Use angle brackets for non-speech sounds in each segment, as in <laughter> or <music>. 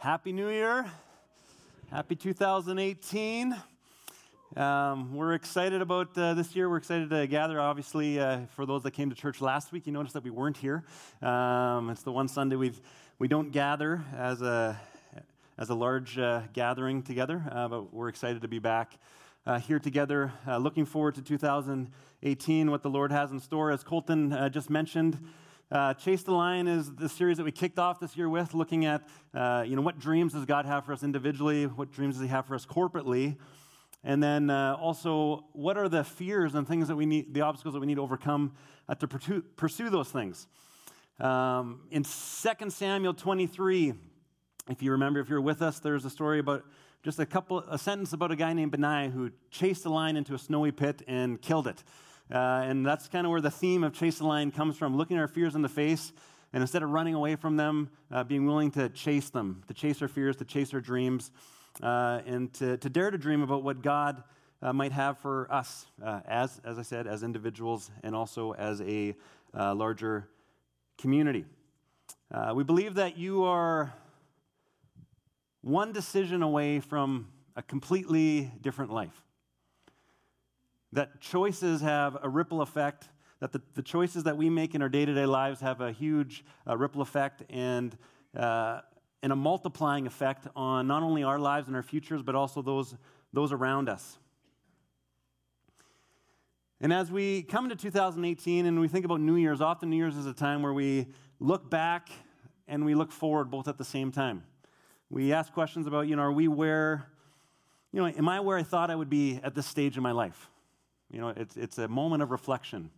Happy New Year. Happy 2018. Um, we're excited about uh, this year. We're excited to gather. Obviously, uh, for those that came to church last week, you noticed that we weren't here. Um, it's the one Sunday we we don't gather as a as a large uh, gathering together, uh, but we're excited to be back uh, here together. Uh, looking forward to 2018, what the Lord has in store. As Colton just mentioned. Uh, Chase the Lion is the series that we kicked off this year with, looking at, uh, you know, what dreams does God have for us individually? What dreams does He have for us corporately? And then uh, also, what are the fears and things that we need, the obstacles that we need to overcome to pursue, pursue, those things? Um, in 2 Samuel 23, if you remember, if you're with us, there's a story about just a couple, a sentence about a guy named Benaiah who chased a lion into a snowy pit and killed it. Uh, and that's kind of where the theme of Chase the Lion comes from looking our fears in the face, and instead of running away from them, uh, being willing to chase them, to chase our fears, to chase our dreams, uh, and to, to, dare to dream about what God uh, might have for us, uh, as, as I said, as individuals and also as a uh, larger community. we believe that you are one decision away from a completely different life that choices have a ripple effect, that the, the choices that we make in our day to day lives have a huge uh, ripple effect and, uh, and a multiplying effect on not only our lives and our futures, but also those, those around us. And as we come into 2018 and we think about New Year's, often New Year's is a time where we look back and we look forward both at the same time. We ask questions about, you know, are we where, you know, am I where I thought I would be at this stage in my life? You know, it's, it's a moment of reflection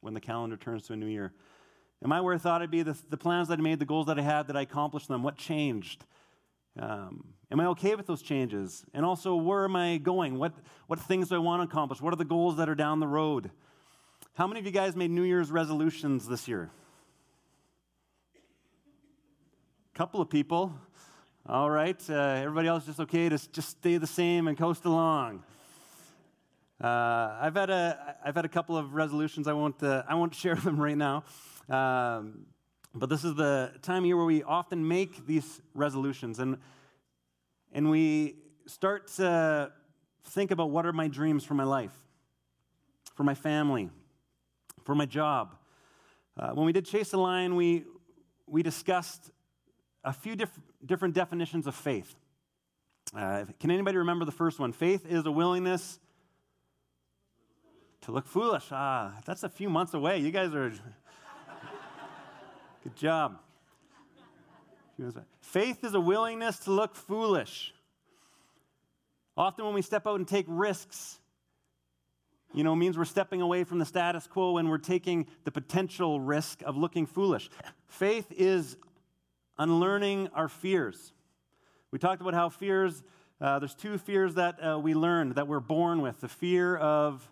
when the calendar turns to a new year. Am I where I thought I'd be? The, the plans that I made, the goals that I had, that I accomplished them? What changed? Um, am I okay with those changes? And also, where am I going? What, what things do I want to accomplish? What are the goals that are down the road? How many of you guys made New Year's resolutions this year? A couple of people. All right. Uh, everybody else just okay to just stay the same and coast along. Uh, I've, had a, I've had a couple of resolutions. I won't, uh, I won't <laughs> share them right now. Um, but this is the time of year where we often make these resolutions and, and we start to think about what are my dreams for my life, for my family, for my job. Uh, when we did Chase the Lion, we, we discussed a few diff- different definitions of faith. Uh, can anybody remember the first one? Faith is a willingness to look foolish. Ah, that's a few months away. You guys are. <laughs> Good job. Faith is a willingness to look foolish. Often, when we step out and take risks, you know, means we're stepping away from the status quo and we're taking the potential risk of looking foolish. Faith is unlearning our fears. We talked about how fears, uh, there's two fears that uh, we learned that we're born with the fear of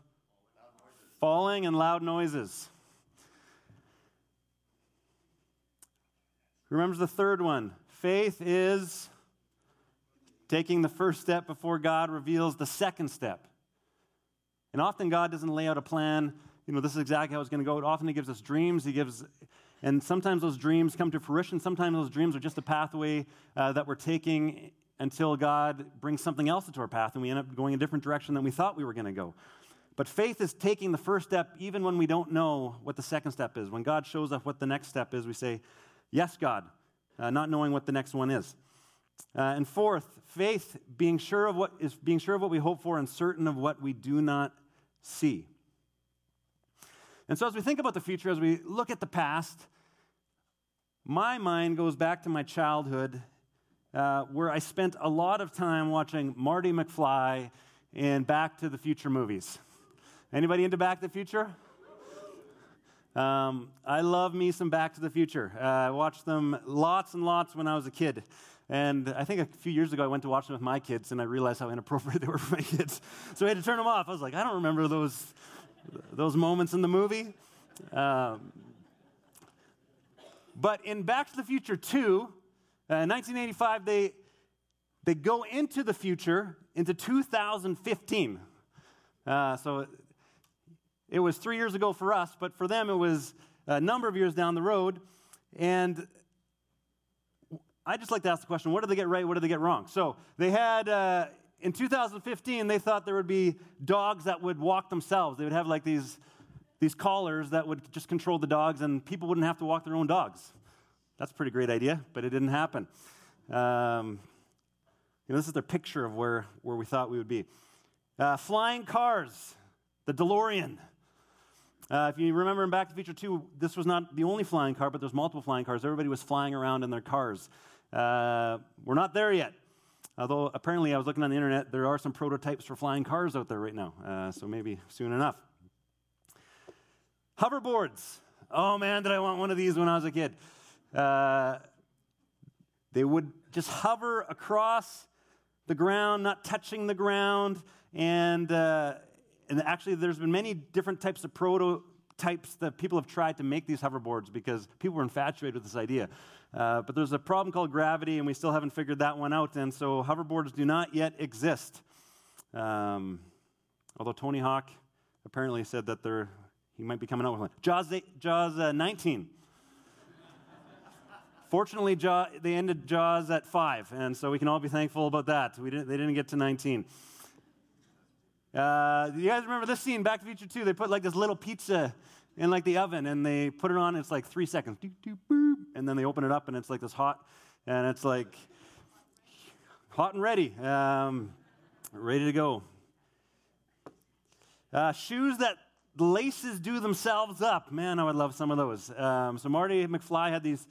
falling and loud noises. Remember the third one faith is taking the first step before God reveals the second step. And often God doesn't lay out a plan, you know, this is exactly how it's going to go. Often He gives us dreams, He gives, and sometimes those dreams come to fruition. Sometimes those dreams are just a pathway uh, that we're taking until God brings something else into our path and we end up going a different direction than we thought we were going to go. But faith is taking the first step even when we don't know what the second step is. When God shows us what the next step is, we say, Yes, God, uh, not knowing what the next one is. Uh, and fourth, faith being sure of what is being sure of what we hope for and certain of what we do not see. And so as we think about the future, as we look at the past, my mind goes back to my childhood uh, where I spent a lot of time watching Marty McFly and Back to the Future movies. Anybody into Back to the Future? Um, I love me some Back to the Future. Uh, I watched them lots and lots when I was a kid. And I think a few years ago, I went to watch them with my kids, and I realized how inappropriate <laughs> they were for my kids. So I had to turn them off. I was like, I don't remember those, those moments in the movie. Um, but in Back to the Future 2, uh, 1985, they, they go into the future, into 2015. Uh, so it was three years ago for us, but for them it was a number of years down the road. And I just like to ask the question what did they get right? What did they get wrong? So they had, uh, in 2015, they thought there would be dogs that would walk themselves. They would have like these, these collars that would just control the dogs, and people wouldn't have to walk their own dogs. That's a pretty great idea, but it didn't happen. Um, you know, this is their picture of where, where we thought we would be. Uh, flying cars, the DeLorean. Uh, if you remember in Back to the Future 2, this was not the only flying car, but there's multiple flying cars. Everybody was flying around in their cars. Uh, we're not there yet. Although apparently I was looking on the internet, there are some prototypes for flying cars out there right now. Uh, so maybe soon enough. Hoverboards. Oh man, did I want one of these when I was a kid. Uh, they would just hover across the ground, not touching the ground. And, uh, and actually, there's been many different types of prototypes that people have tried to make these hoverboards because people were infatuated with this idea. Uh, but there's a problem called gravity, and we still haven't figured that one out. And so hoverboards do not yet exist. Um, although Tony Hawk apparently said that they're, he might be coming out with one. Jaws, Jaws uh, 19 Fortunately, Jaw, they ended Jaws at five, and so we can all be thankful about that. We didn't, they didn't get to 19. Uh, you guys remember this scene, Back to the Future 2? They put like this little pizza in like the oven, and they put it on, it's like three seconds. And then they open it up, and it's like this hot, and it's like hot and ready, um, ready to go. Uh, shoes that laces do themselves up. Man, I would love some of those. Um, so Marty McFly had these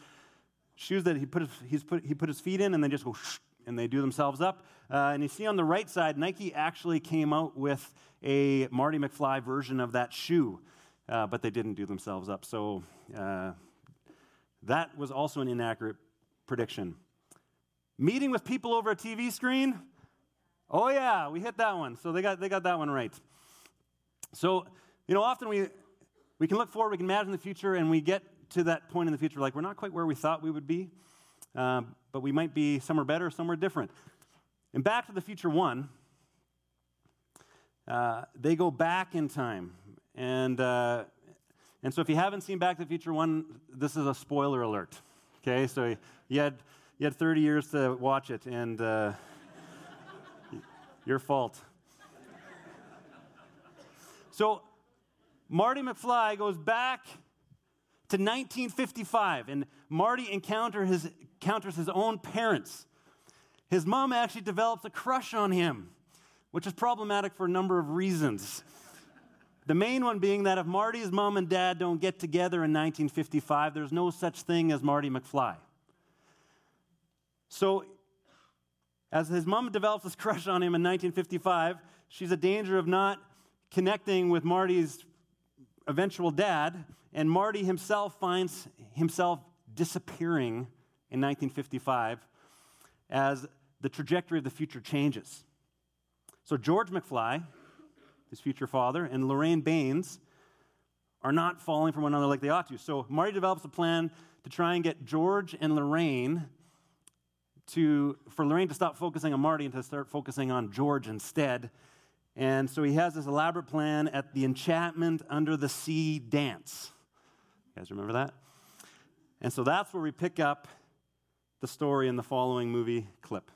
shoes that he put his, he's put, he put his feet in and then just go and they do themselves up. Uh, and you see on the right side, Nike actually came out with a Marty McFly version of that shoe, uh, but they didn't do themselves up. So uh, that was also an inaccurate prediction. Meeting with people over a TV screen. Oh yeah, we hit that one. So they got they got that one right. So you know, often we we can look forward, we can imagine the future, and we get to that point in the future, like we're not quite where we thought we would be, um, but we might be somewhere better, somewhere different. In Back to the Future 1, uh, they go back in time. And, uh, and so if you haven't seen Back to the Future 1, this is a spoiler alert. Okay, so you had, you had 30 years to watch it, and uh, <laughs> your fault. So Marty McFly goes back to 1955, and Marty encounter his, encounters his own parents. His mom actually develops a crush on him, which is problematic for a number of reasons. The main one being that if Marty's mom and dad don't get together in 1955, there's no such thing as Marty McFly. So, as his mom develops this crush on him in 1955, she's a danger of not connecting with Marty's eventual dad, and Marty himself finds himself disappearing in 1955 as the trajectory of the future changes. So, George McFly, his future father, and Lorraine Baines are not falling for one another like they ought to. So, Marty develops a plan to try and get George and Lorraine to, for Lorraine to stop focusing on Marty and to start focusing on George instead. And so he has this elaborate plan at the Enchantment Under the Sea dance. You guys remember that? And so that's where we pick up the story in the following movie clip.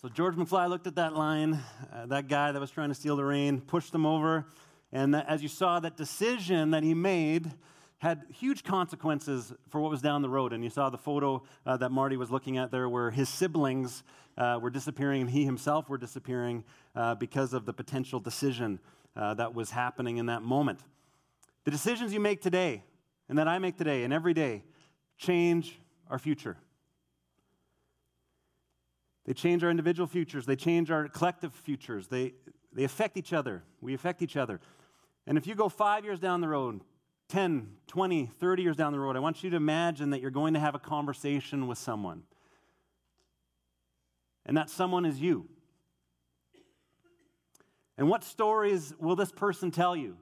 So George McFly looked at that line, uh, that guy that was trying to steal the rain, pushed him over, and that, as you saw, that decision that he made had huge consequences for what was down the road. And you saw the photo uh, that Marty was looking at there where his siblings uh, were disappearing and he himself were disappearing uh, because of the potential decision uh, that was happening in that moment. The decisions you make today and that I make today and every day change our future. They change our individual futures, they change our collective futures, they, they affect each other. We affect each other. And if you go five years down the road, 10, 20, 30 years down the road, I want you to imagine that you're going to have a conversation with someone. And that someone is you. And what stories will this person tell you?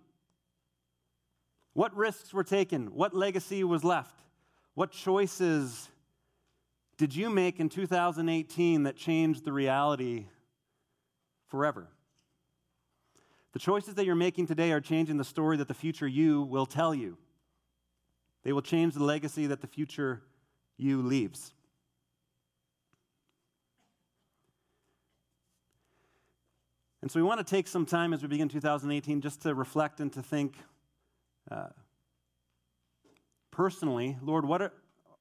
What risks were taken? What legacy was left? What choices did you make in 2018 that changed the reality forever? The choices that you're making today are changing the story that the future you will tell you. They will change the legacy that the future you leaves. And so we want to take some time as we begin 2018 just to reflect and to think uh, personally, Lord, what are,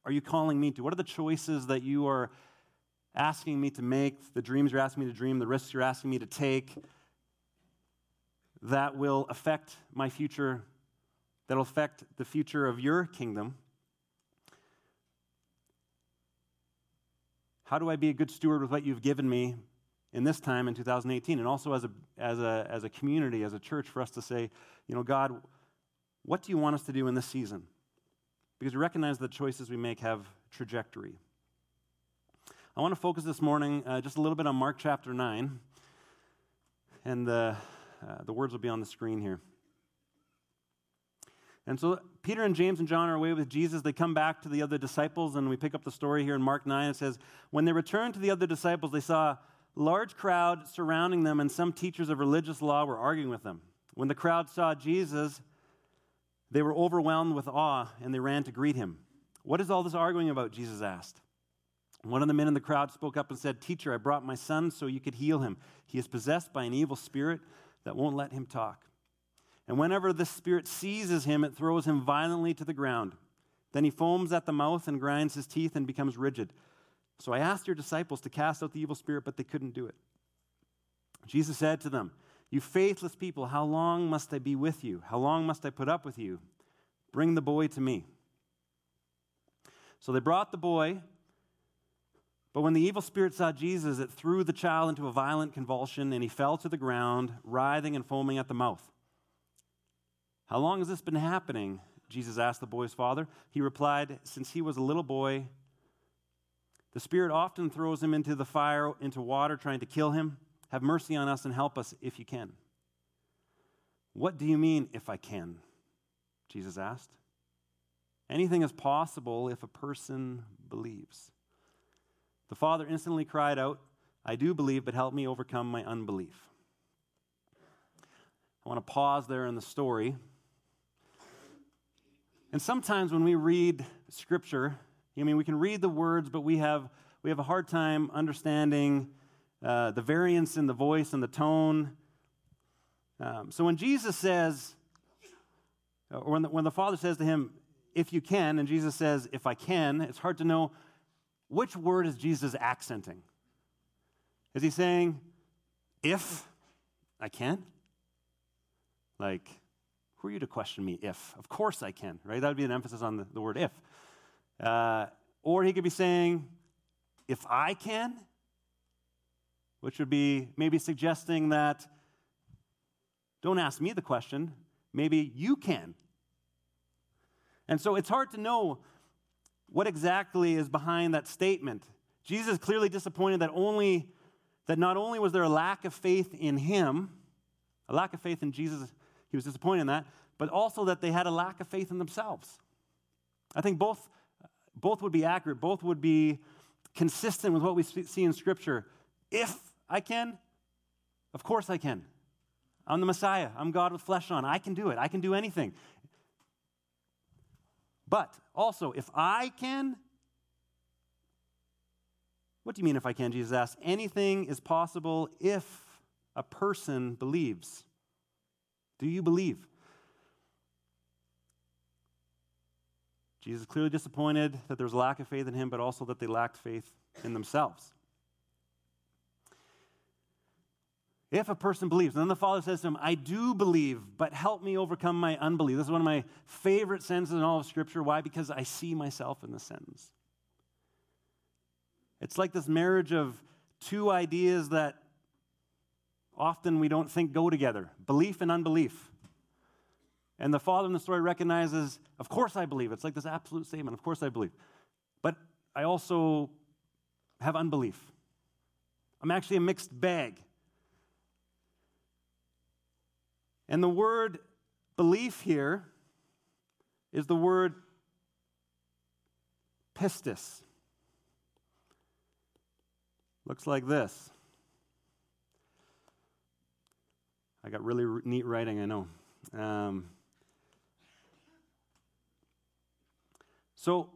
are you calling me to? What are the choices that you are asking me to make, the dreams you're asking me to dream, the risks you're asking me to take that will affect my future, that'll affect the future of your kingdom? How do I be a good steward with what you've given me in this time in 2018 and also as a, as a, as a community, as a church, for us to say, you know, God, what do you want us to do in this season? Because we recognize the choices we make have trajectory. I want to focus this morning uh, just a little bit on Mark chapter 9, and the, uh, the words will be on the screen here. And so Peter and James and John are away with Jesus. They come back to the other disciples, and we pick up the story here in Mark 9. It says, When they returned to the other disciples, they saw a large crowd surrounding them, and some teachers of religious law were arguing with them. When the crowd saw Jesus, they were overwhelmed with awe, and they ran to greet him. What is all this arguing about? Jesus asked. One of the men in the crowd spoke up and said, Teacher, I brought my son so you could heal him. He is possessed by an evil spirit that won't let him talk. And whenever this spirit seizes him, it throws him violently to the ground. Then he foams at the mouth and grinds his teeth and becomes rigid. So I asked your disciples to cast out the evil spirit, but they couldn't do it. Jesus said to them, You faithless people, how long must I be with you? How long must I put up with you? Bring the boy to me. So they brought the boy, but when the evil spirit saw Jesus, it threw the child into a violent convulsion, and he fell to the ground, writhing and foaming at the mouth. How long has this been happening? Jesus asked the boy's father. He replied, Since he was a little boy, the Spirit often throws him into the fire, into water, trying to kill him. Have mercy on us and help us if you can. What do you mean, if I can? Jesus asked. Anything is possible if a person believes. The father instantly cried out, I do believe, but help me overcome my unbelief. I want to pause there in the story. And sometimes when we read scripture, I mean, we can read the words, but we have, we have a hard time understanding uh, the variance in the voice and the tone. Um, so when Jesus says, or when the, when the Father says to him, if you can, and Jesus says, if I can, it's hard to know which word is Jesus accenting. Is he saying, if I can? Like, who are you to question me if? Of course I can, right? That would be an emphasis on the, the word if. Uh, or he could be saying, if I can, which would be maybe suggesting that don't ask me the question, maybe you can. And so it's hard to know what exactly is behind that statement. Jesus clearly disappointed that only that not only was there a lack of faith in him, a lack of faith in Jesus, he was disappointed in that, but also that they had a lack of faith in themselves. I think both both would be accurate, both would be consistent with what we see in Scripture. If I can, of course I can. I'm the Messiah. I'm God with flesh on. I can do it. I can do anything. But also, if I can, what do you mean if I can? Jesus asked. Anything is possible if a person believes. Do you believe? Jesus clearly disappointed that there was lack of faith in him, but also that they lacked faith in themselves. If a person believes, and then the Father says to him, I do believe, but help me overcome my unbelief. This is one of my favorite sentences in all of Scripture. Why? Because I see myself in the sentence. It's like this marriage of two ideas that often we don't think go together belief and unbelief. And the father in the story recognizes, of course I believe. It's like this absolute statement, of course I believe. But I also have unbelief. I'm actually a mixed bag. And the word belief here is the word pistis. Looks like this. I got really neat writing, I know. Um, So,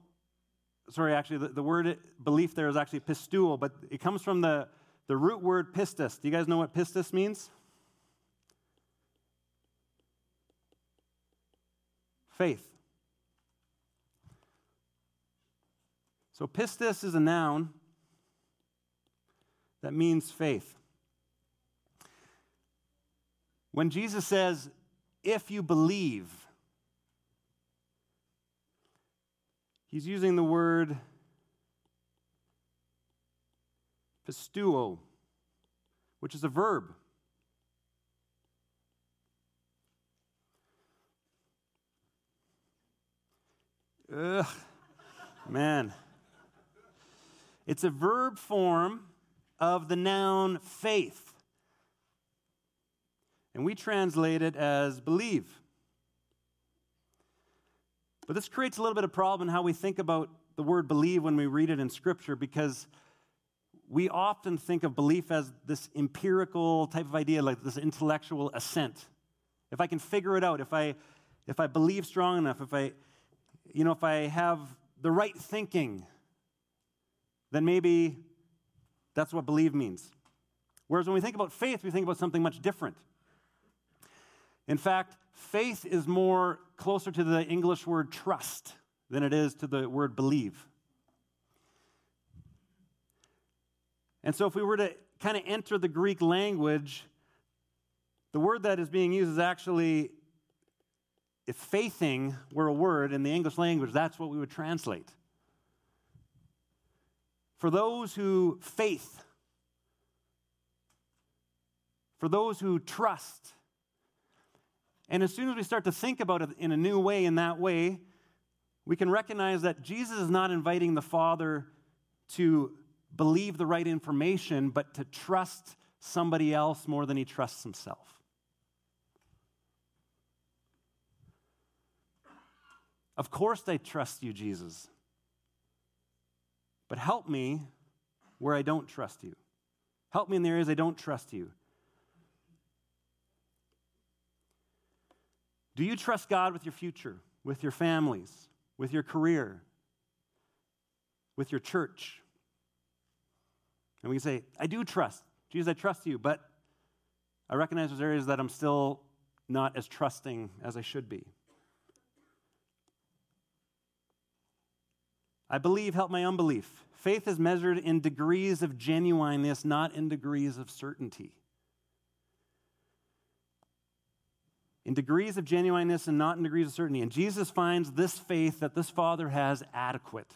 sorry, actually, the, the word belief there is actually pisteuo, but it comes from the, the root word pistis. Do you guys know what pistis means? Faith. So pistis is a noun that means faith. When Jesus says, if you believe, he's using the word pisteuo, which is a verb. Ugh, man. It's a verb form of the noun faith. And we translate it as believe. But this creates a little bit of problem in how we think about the word believe when we read it in Scripture because we often think of belief as this empirical type of idea, like this intellectual assent. If I can figure it out, if I, if I believe strong enough, if I, you know, if I have the right thinking, then maybe that's what believe means. Whereas when we think about faith, we think about something much different. In fact, faith is more closer to the English word trust than it is to the word believe. And so, if we were to kind of enter the Greek language, the word that is being used is actually, if faithing were a word in the English language, that's what we would translate. For those who faith, for those who trust. And as soon as we start to think about it in a new way, in that way, we can recognize that Jesus is not inviting the Father to believe the right information, but to trust somebody else more than he trusts himself. Of course, I trust you, Jesus. But help me where I don't trust you. Help me in the areas I don't trust you. Do you trust God with your future, with your families, with your career, with your church? And we can say, I do trust. Jesus, I trust you, but I recognize there's areas that I'm still not as trusting as I should be. I believe, help my unbelief. Faith is measured in degrees of genuineness, not in degrees of certainty. In degrees of genuineness and not in degrees of certainty. And Jesus finds this faith that this Father has adequate,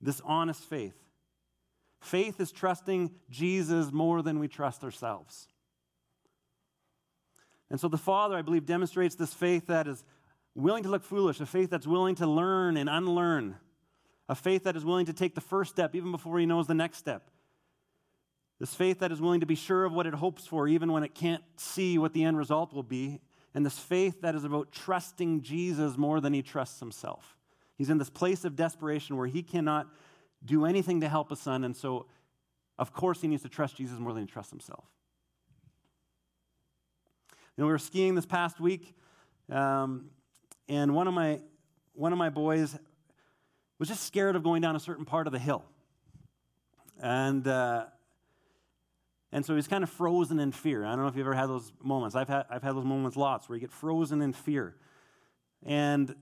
this honest faith. Faith is trusting Jesus more than we trust ourselves. And so the Father, I believe, demonstrates this faith that is willing to look foolish, a faith that's willing to learn and unlearn, a faith that is willing to take the first step even before he knows the next step. This faith that is willing to be sure of what it hopes for, even when it can't see what the end result will be. And this faith that is about trusting Jesus more than he trusts himself. He's in this place of desperation where he cannot do anything to help his son, and so, of course, he needs to trust Jesus more than he trusts himself. You know, we were skiing this past week, um, and one of my one of my boys was just scared of going down a certain part of the hill, and uh, and so he's kind of frozen in fear. I don't know if you've ever had those moments. I've had I've had those moments lots where you get frozen in fear, and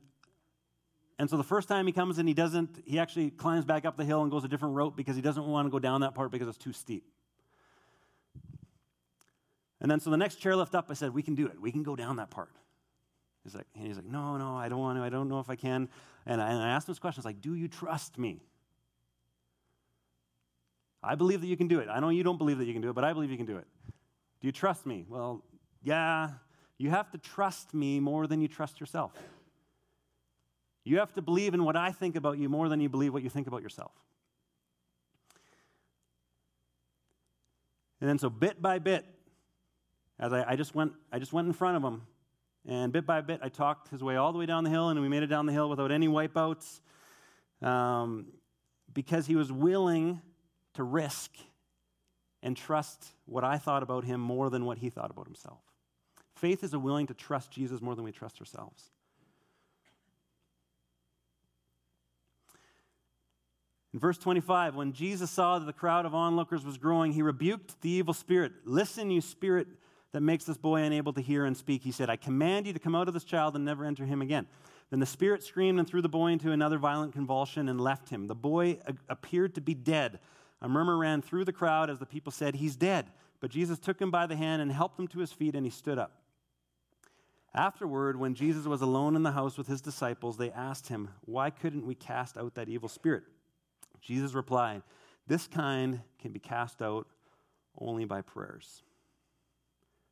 and so the first time he comes and he doesn't, he actually climbs back up the hill and goes a different route because he doesn't want to go down that part because it's too steep. And then so the next chairlift up, I said, We can do it. We can go down that part. He's like, and he's like, No, no, I don't want to. I don't know if I can. And I, and I asked him this question. I like, Do you trust me? I believe that you can do it. I know you don't believe that you can do it, but I believe you can do it. Do you trust me? Well, yeah. You have to trust me more than you trust yourself. You have to believe in what I think about you more than you believe what you think about yourself. And then, so bit by bit, as I, I, just went, I just went in front of him, and bit by bit, I talked his way all the way down the hill, and we made it down the hill without any wipeouts, um, because he was willing to risk and trust what I thought about him more than what he thought about himself. Faith is a willing to trust Jesus more than we trust ourselves. In verse 25, when Jesus saw that the crowd of onlookers was growing, he rebuked the evil spirit. Listen, you spirit that makes this boy unable to hear and speak. He said, I command you to come out of this child and never enter him again. Then the spirit screamed and threw the boy into another violent convulsion and left him. The boy appeared to be dead. A murmur ran through the crowd as the people said, He's dead. But Jesus took him by the hand and helped him to his feet, and he stood up. Afterward, when Jesus was alone in the house with his disciples, they asked him, Why couldn't we cast out that evil spirit? Jesus replied, This kind can be cast out only by prayers.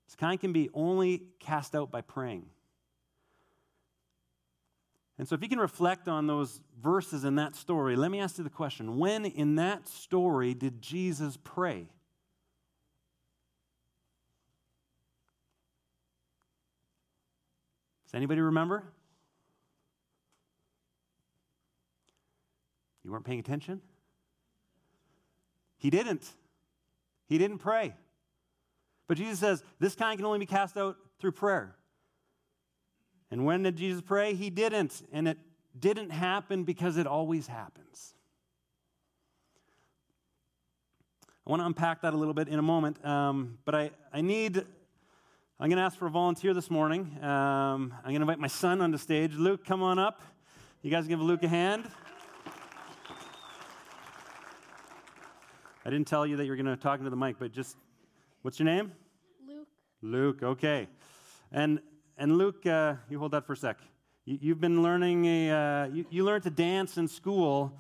This kind can be only cast out by praying. And so, if you can reflect on those verses in that story, let me ask you the question when in that story did Jesus pray? Does anybody remember? You weren't paying attention? He didn't. He didn't pray. But Jesus says this kind can only be cast out through prayer. And when did Jesus pray? He didn't. And it didn't happen because it always happens. I want to unpack that a little bit in a moment, um, but I, I need, I'm going to ask for a volunteer this morning. Um, I'm going to invite my son on the stage. Luke, come on up. You guys give Luke a hand. I didn't tell you that you were going to talk into the mic, but just, what's your name? Luke. Luke, okay. And, and Luke, uh, you hold that for a sec. You, have been learning, a, uh, you, you, learned to dance in school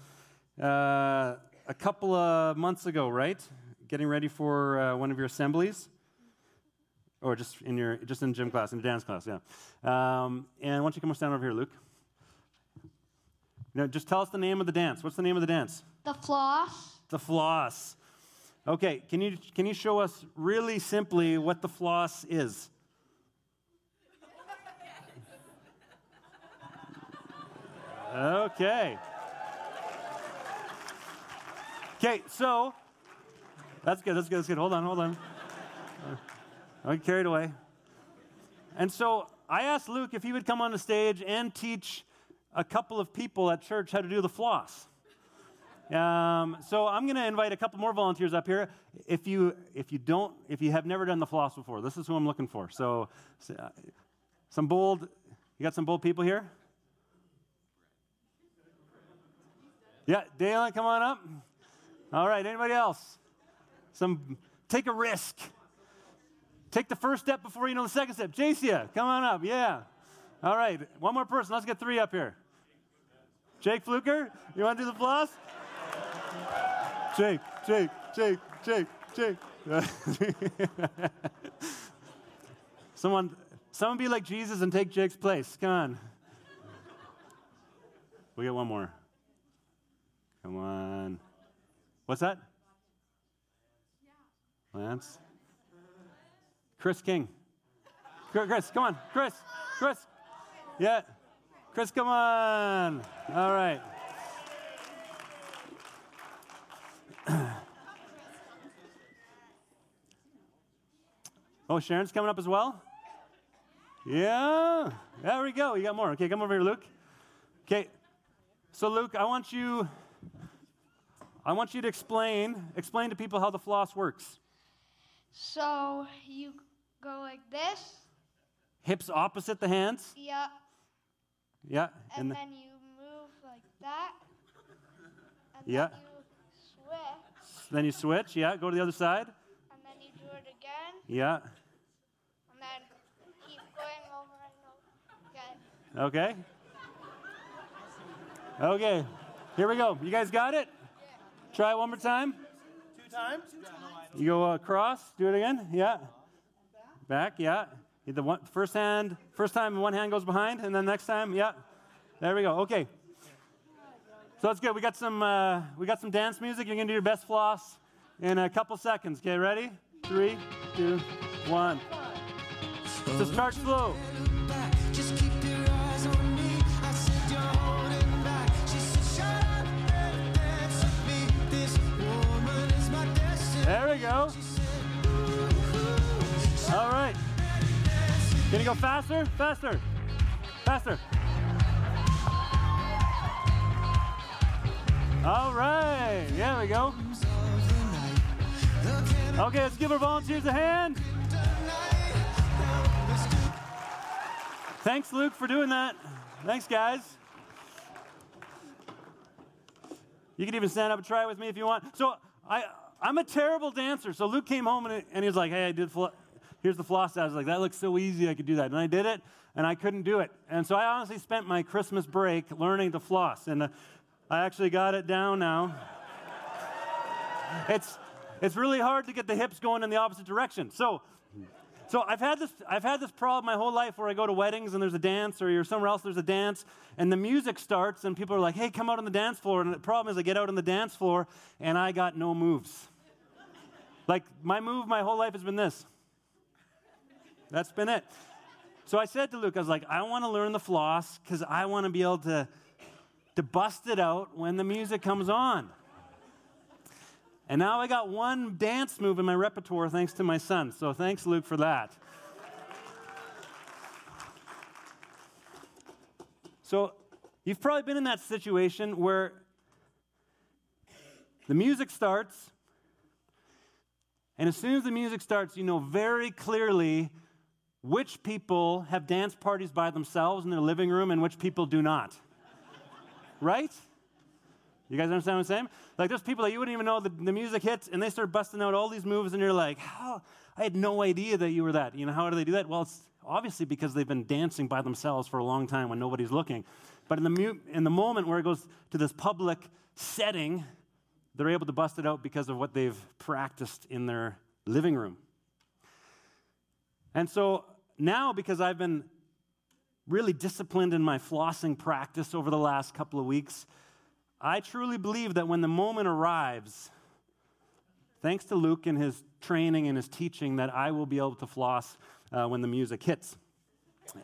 uh, a couple of months ago, right? Getting ready for uh, one of your assemblies? Or just in your, just in gym class, in dance class, yeah. Um, and why don't you come stand over here, Luke? Now, just tell us the name of the dance. What's the name of the dance? The floss. The floss. Okay, can you, can you show us really simply what the floss is? Okay. Okay, so that's good, that's good, that's good. Hold on, hold on. Uh, I get carried away. And so I asked Luke if he would come on the stage and teach a couple of people at church how to do the floss. Um, so I'm going to invite a couple more volunteers up here. If you if you don't if you have never done the floss before, this is who I'm looking for. So, uh, some bold. You got some bold people here. Yeah, Dalen, come on up. All right, anybody else? Some take a risk. Take the first step before you know the second step. Jacia, come on up. Yeah. All right, one more person. Let's get three up here. Jake Fluker, you want to do the floss? Jake, Jake, Jake, Jake, Jake. someone, someone be like Jesus and take Jake's place. Come on. We got one more. Come on. What's that? Lance. Chris King. Chris, come on. Chris. Chris. Yeah. Chris, come on. All right. Oh, Sharon's coming up as well? Yeah. There we go. You got more. Okay, come over here, Luke. Okay. So, Luke, I want you. I want you to explain explain to people how the floss works. So you go like this. Hips opposite the hands. Yeah. Yeah. And, and then you move like that. yeah. switch. Then you switch, yeah, go to the other side. And then you do it again. Yeah. And then keep going over and over again. Okay. Okay. Here we go. You guys got it? Yeah. Try it one more time. Two times? You go across, do it again. Yeah. Back, yeah. The one, first hand, first time one hand goes behind, and then next time, yeah. There we go. Okay. So that's good. We got some uh, we got some dance music. You're gonna do your best floss in a couple seconds. Okay, ready? Three, two, one. So start slow. There we go. All right. Gonna go faster? Faster. Faster. All right, there we go. Okay, let's give our volunteers a hand. Thanks, Luke, for doing that. Thanks, guys. You can even stand up and try it with me if you want. So I, I'm a terrible dancer. So Luke came home and, and he was like, hey, I did, fl- here's the floss. I was like, that looks so easy, I could do that. And I did it, and I couldn't do it. And so I honestly spent my Christmas break learning to floss. And uh, I actually got it down now. it's, it's really hard to get the hips going in the opposite direction. So so I've had this I've had this problem my whole life where I go to weddings and there's a dance or you're somewhere else there's a dance and the music starts and people are like, "Hey, come out on the dance floor." And the problem is I get out on the dance floor and I got no moves. like my move my whole life has been this. That's been it. So I said to Luke, I was like, I want to learn the floss because I want to be able to, to bust it out when the music comes on. And now I got one dance move in my repertoire thanks to my son. So thanks, Luke, for that. So you've probably been in that situation where the music starts, and as soon as the music starts, you know very clearly which people have dance parties by themselves in their living room and which people do not. right? You guys understand what I'm saying? Like, there's people that you wouldn't even know the, the music hits, and they start busting out all these moves, and you're like, how? I had no idea that you were that. You know, how do they do that? Well, it's obviously because they've been dancing by themselves for a long time when nobody's looking. But in the, mu- in the moment where it goes to this public setting, they're able to bust it out because of what they've practiced in their living room. And so now, because I've been really disciplined in my flossing practice over the last couple of weeks, I truly believe that when the moment arrives, thanks to Luke and his training and his teaching, that I will be able to floss uh, when the music hits.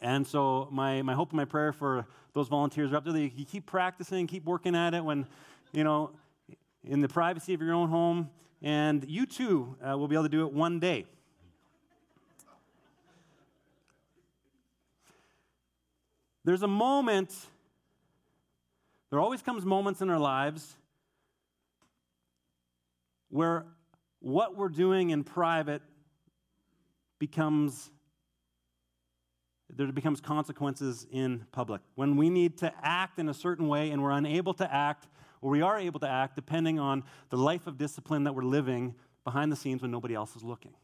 And so, my, my hope and my prayer for those volunteers are up there that you keep practicing, keep working at it when, you know, in the privacy of your own home, and you too uh, will be able to do it one day. There's a moment there always comes moments in our lives where what we're doing in private becomes there becomes consequences in public. When we need to act in a certain way and we're unable to act, or we are able to act depending on the life of discipline that we're living behind the scenes when nobody else is looking.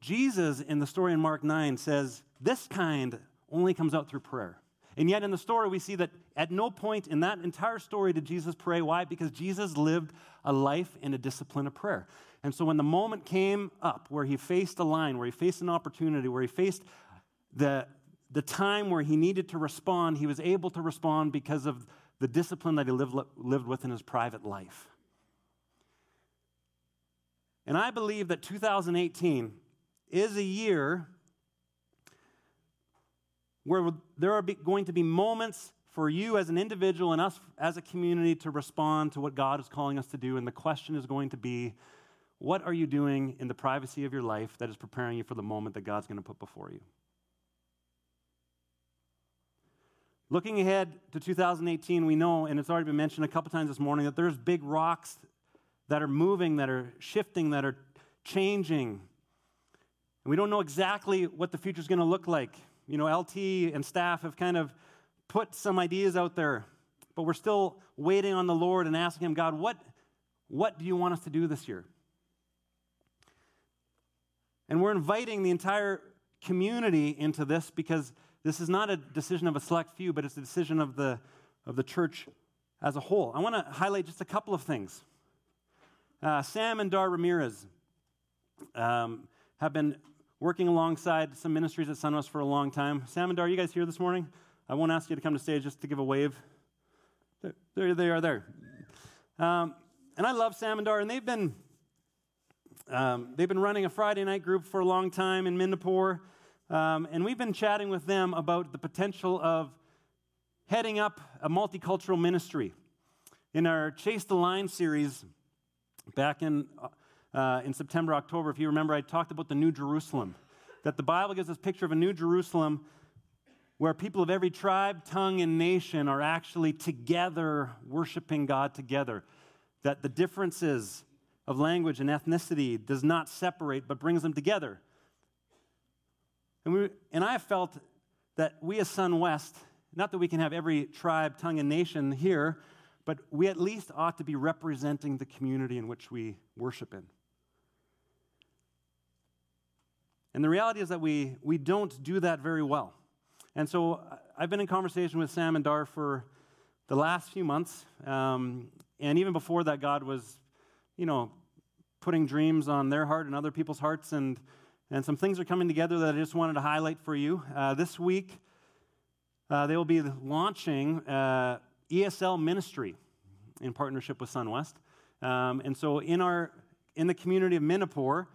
Jesus in the story in Mark 9 says this kind only comes out through prayer. And yet, in the story, we see that at no point in that entire story did Jesus pray. Why? Because Jesus lived a life in a discipline of prayer. And so, when the moment came up where he faced a line, where he faced an opportunity, where he faced the, the time where he needed to respond, he was able to respond because of the discipline that he lived, lived with in his private life. And I believe that 2018 is a year where there are going to be moments for you as an individual and us as a community to respond to what God is calling us to do. And the question is going to be what are you doing in the privacy of your life that is preparing you for the moment that God's going to put before you? Looking ahead to 2018, we know, and it's already been mentioned a couple times this morning, that there's big rocks that are moving, that are shifting, that are changing. And we don't know exactly what the future is going to look like. You know, LT and staff have kind of put some ideas out there, but we're still waiting on the Lord and asking Him, God, what, what do you want us to do this year? And we're inviting the entire community into this because this is not a decision of a select few, but it's a decision of the, of the church as a whole. I want to highlight just a couple of things. Uh, Sam and Dar Ramirez um, have been working alongside some ministries at Sunwest for a long time. Sam and Dar, you guys here this morning? I won't ask you to come to stage just to give a wave. There, they are there. Um, and I love Sam and Dar, and they've been um, they've been running a Friday night group for a long time in Mindapur, um, and we've been chatting with them about the potential of heading up a multicultural ministry. In our Chase the Lion series back in uh, in September, October, if you remember, I talked about the New Jerusalem. That the Bible gives us a picture of a New Jerusalem where people of every tribe, tongue, and nation are actually together worshiping God together. That the differences of language and ethnicity does not separate but brings them together. And, we, and I have felt that we as Sun West, not that we can have every tribe, tongue, and nation here, but we at least ought to be representing the community in which we worship in. And the reality is that we, we don't do that very well. And so I've been in conversation with Sam and Dar for the last few months. Um, and even before that, God was, you know, putting dreams on their heart and other people's hearts. And, and some things are coming together that I just wanted to highlight for you. Uh, this week, uh, they will be launching uh, ESL Ministry in partnership with SunWest. Um, and so in, our, in the community of Midnapore,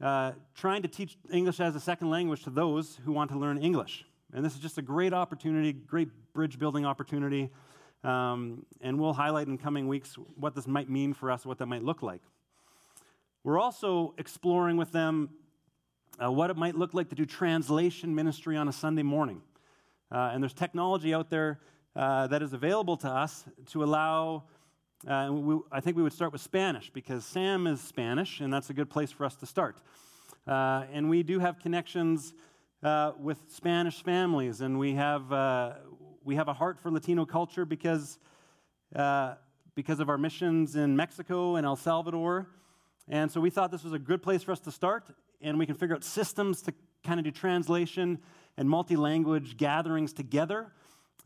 uh, trying to teach English as a second language to those who want to learn English. And this is just a great opportunity, great bridge building opportunity. Um, and we'll highlight in coming weeks what this might mean for us, what that might look like. We're also exploring with them uh, what it might look like to do translation ministry on a Sunday morning. Uh, and there's technology out there uh, that is available to us to allow uh, we, I think we would start with Spanish because Sam is Spanish, and that's a good place for us to start. Uh, and we do have connections uh, with Spanish families, and we have, uh, we have a heart for Latino culture because, uh, because of our missions in Mexico and El Salvador. And so we thought this was a good place for us to start, and we can figure out systems to kind of do translation and multi language gatherings together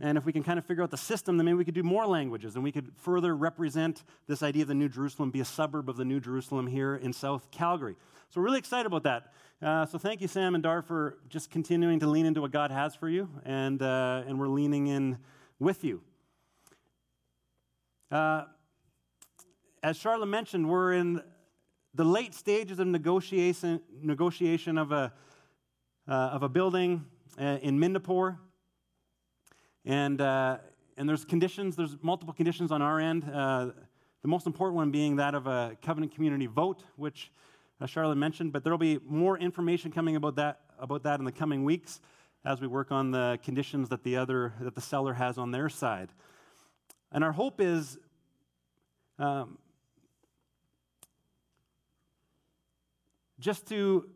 and if we can kind of figure out the system, then maybe we could do more languages and we could further represent this idea of the New Jerusalem, be a suburb of the New Jerusalem here in South Calgary. So we're really excited about that. Uh, so thank you, Sam and Dar, for just continuing to lean into what God has for you, and, uh, and we're leaning in with you. Uh, as Charlotte mentioned, we're in the late stages of negotiation, negotiation of, a, uh, of a building uh, in Midnapore. And, uh, and there's conditions, there's multiple conditions on our end. Uh, the most important one being that of a covenant community vote, which uh, Charlotte mentioned, but there will be more information coming about that, about that in the coming weeks as we work on the conditions that the other, that the seller has on their side. And our hope is um, just to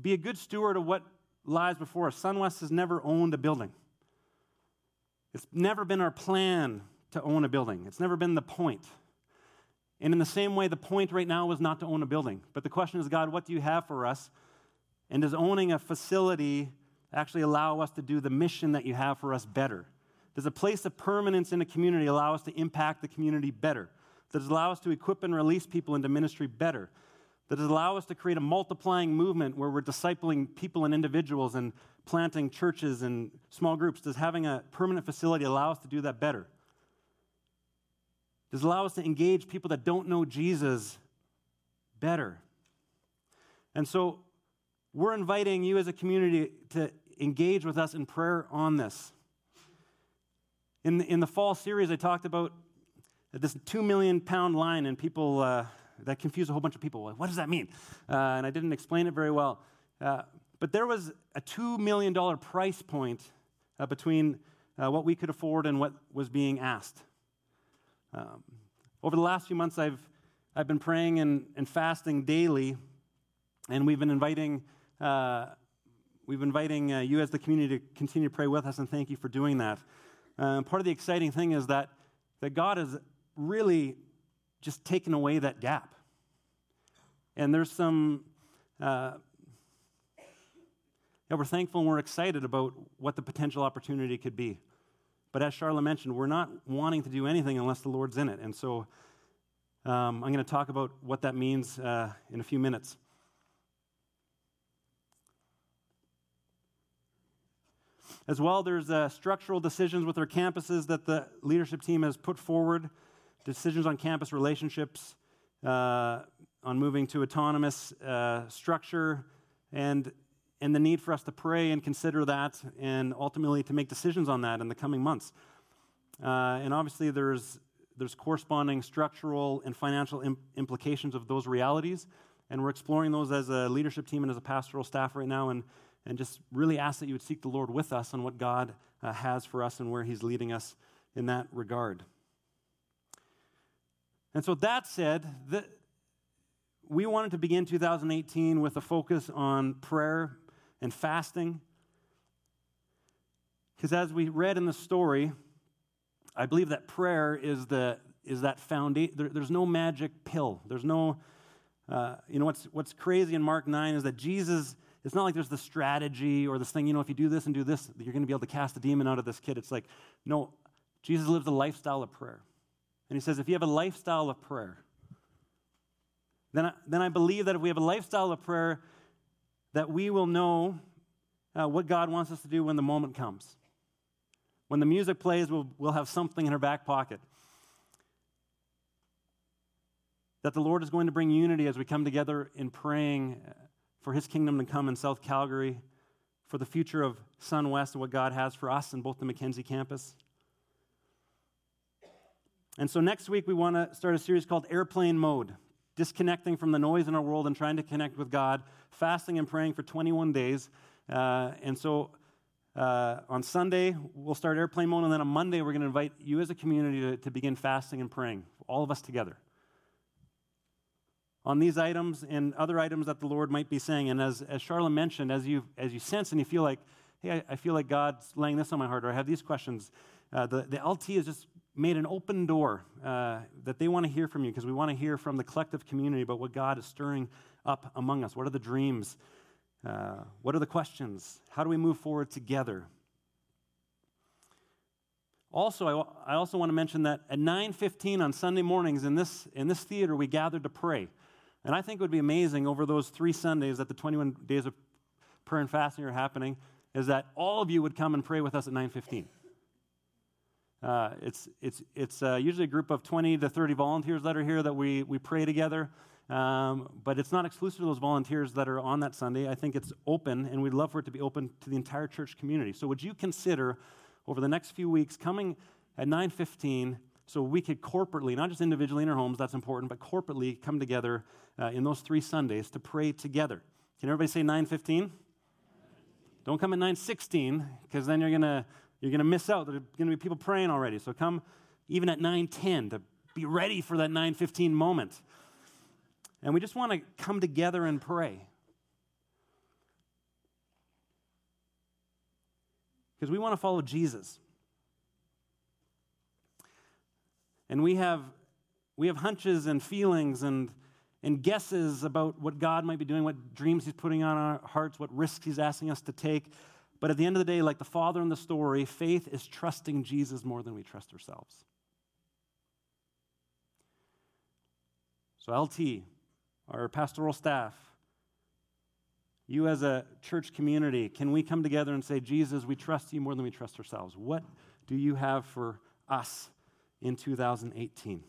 be a good steward of what lies before us. SunWest has never owned a building. It's never been our plan to own a building, it's never been the point. And in the same way, the point right now is not to own a building. But the question is, God, what do you have for us? And does owning a facility actually allow us to do the mission that you have for us better? Does a place of permanence in a community allow us to impact the community better? Does it allow us to equip and release people into ministry better? It allow us to create a multiplying movement where we're discipling people and individuals and planting churches and small groups? Does having a permanent facility allow us to do that better? Does it allow us to engage people that don't know Jesus better? And so we're inviting you as a community to engage with us in prayer on this. In the, in the fall series, I talked about this two million pound line, and people uh, that confused a whole bunch of people. What does that mean? Uh, and I didn't explain it very well. Uh, but there was a $2 million price point uh, between uh, what we could afford and what was being asked. Um, over the last few months, I've, I've been praying and, and fasting daily, and we've been inviting, uh, we've been inviting uh, you as the community to continue to pray with us, and thank you for doing that. Uh, part of the exciting thing is that, that God is really just taken away that gap. And there's some uh, yeah, we're thankful and we're excited about what the potential opportunity could be. But as Charlotte mentioned, we're not wanting to do anything unless the Lord's in it. And so um, I'm going to talk about what that means uh, in a few minutes. As well, there's uh, structural decisions with our campuses that the leadership team has put forward, decisions on campus relationships, uh, on moving to autonomous uh, structure, and and the need for us to pray and consider that and ultimately to make decisions on that in the coming months. Uh, and obviously, there's, there's corresponding structural and financial imp- implications of those realities. And we're exploring those as a leadership team and as a pastoral staff right now. And, and just really ask that you would seek the Lord with us on what God uh, has for us and where He's leading us in that regard. And so, that said, the, we wanted to begin 2018 with a focus on prayer and fasting. Because as we read in the story, I believe that prayer is, the, is that foundation. There, there's no magic pill. There's no, uh, you know, what's, what's crazy in Mark 9 is that Jesus, it's not like there's the strategy or this thing, you know, if you do this and do this, you're going to be able to cast a demon out of this kid. It's like, no, Jesus lives a lifestyle of prayer. And he says, if you have a lifestyle of prayer, then I, then I believe that if we have a lifestyle of prayer, that we will know uh, what God wants us to do when the moment comes. When the music plays, we'll, we'll have something in our back pocket. That the Lord is going to bring unity as we come together in praying for His kingdom to come in South Calgary, for the future of Sun West and what God has for us in both the Mackenzie campus. And so next week, we want to start a series called Airplane Mode disconnecting from the noise in our world and trying to connect with God, fasting and praying for 21 days. Uh, and so uh, on Sunday, we'll start airplane mode, and then on Monday, we're going to invite you as a community to, to begin fasting and praying, all of us together. On these items and other items that the Lord might be saying. And as, as Charlotte mentioned, as you, as you sense and you feel like, hey, I, I feel like God's laying this on my heart, or I have these questions, uh, the, the LT is just made an open door uh, that they want to hear from you because we want to hear from the collective community about what God is stirring up among us. What are the dreams? Uh, what are the questions? How do we move forward together? Also, I, I also want to mention that at 9:15 on Sunday mornings in this in this theater we gathered to pray, and I think it would be amazing over those three Sundays that the 21 days of prayer and fasting are happening, is that all of you would come and pray with us at 9:15. Uh, it's it's, it's uh, usually a group of 20 to 30 volunteers that are here that we, we pray together. Um, but it's not exclusive to those volunteers that are on that Sunday. I think it's open, and we'd love for it to be open to the entire church community. So would you consider over the next few weeks coming at 9:15 so we could corporately, not just individually in our homes, that's important, but corporately come together uh, in those three Sundays to pray together. Can everybody say 9:15? Don't come at 9:16 because then you're going to you're going to miss out. There are going to be people praying already. So come even at 9:10 to be ready for that 9:15 moment. And we just want to come together and pray. Because we want to follow Jesus. And we have we have hunches and feelings and and guesses about what God might be doing, what dreams He's putting on our hearts, what risks He's asking us to take. But at the end of the day, like the father in the story, faith is trusting Jesus more than we trust ourselves. So, LT, our pastoral staff, you as a church community, can we come together and say, Jesus, we trust you more than we trust ourselves? What do you have for us in 2018?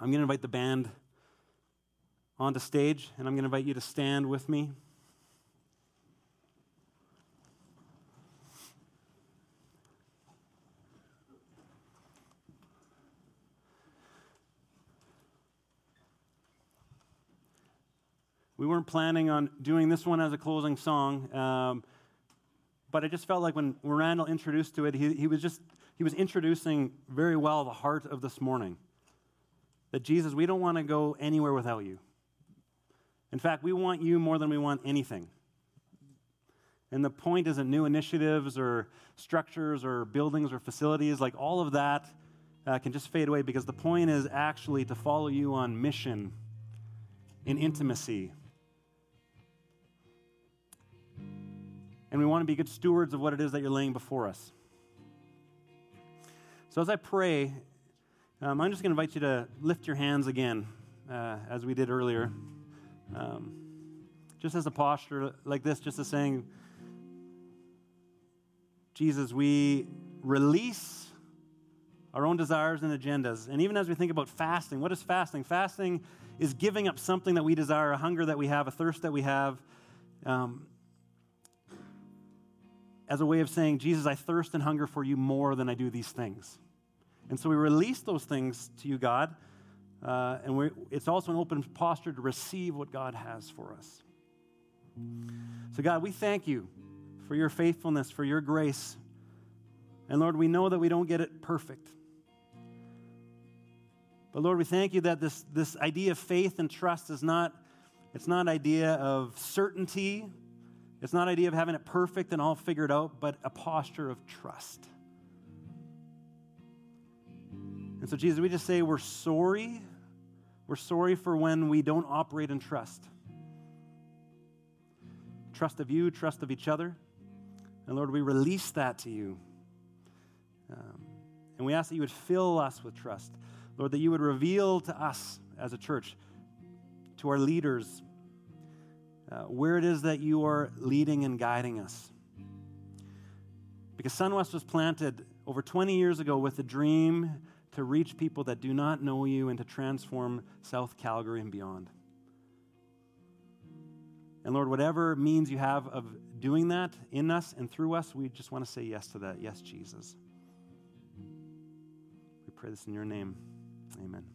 I'm going to invite the band onto stage, and I'm going to invite you to stand with me. We weren't planning on doing this one as a closing song, um, but I just felt like when Randall introduced to it, he, he was just he was introducing very well the heart of this morning. That Jesus, we don't want to go anywhere without you. In fact, we want you more than we want anything. And the point isn't new initiatives or structures or buildings or facilities. Like all of that uh, can just fade away because the point is actually to follow you on mission, in intimacy, and we want to be good stewards of what it is that you're laying before us. So as I pray, um, I'm just going to invite you to lift your hands again, uh, as we did earlier. Um, just as a posture like this, just as saying, Jesus, we release our own desires and agendas. And even as we think about fasting, what is fasting? Fasting is giving up something that we desire, a hunger that we have, a thirst that we have. Um, as a way of saying, Jesus, I thirst and hunger for you more than I do these things. And so we release those things to you, God. Uh, and it's also an open posture to receive what God has for us. So, God, we thank you for your faithfulness, for your grace. And Lord, we know that we don't get it perfect. But Lord, we thank you that this, this idea of faith and trust is not, it's not idea of certainty. It's not an idea of having it perfect and all figured out, but a posture of trust. And so, Jesus, we just say we're sorry. We're sorry for when we don't operate in trust. Trust of you, trust of each other. And Lord, we release that to you. Um, and we ask that you would fill us with trust. Lord, that you would reveal to us as a church, to our leaders, uh, where it is that you are leading and guiding us. Because Sunwest was planted over 20 years ago with a dream to reach people that do not know you and to transform South Calgary and beyond. And Lord, whatever means you have of doing that in us and through us, we just want to say yes to that. Yes, Jesus. We pray this in your name. Amen.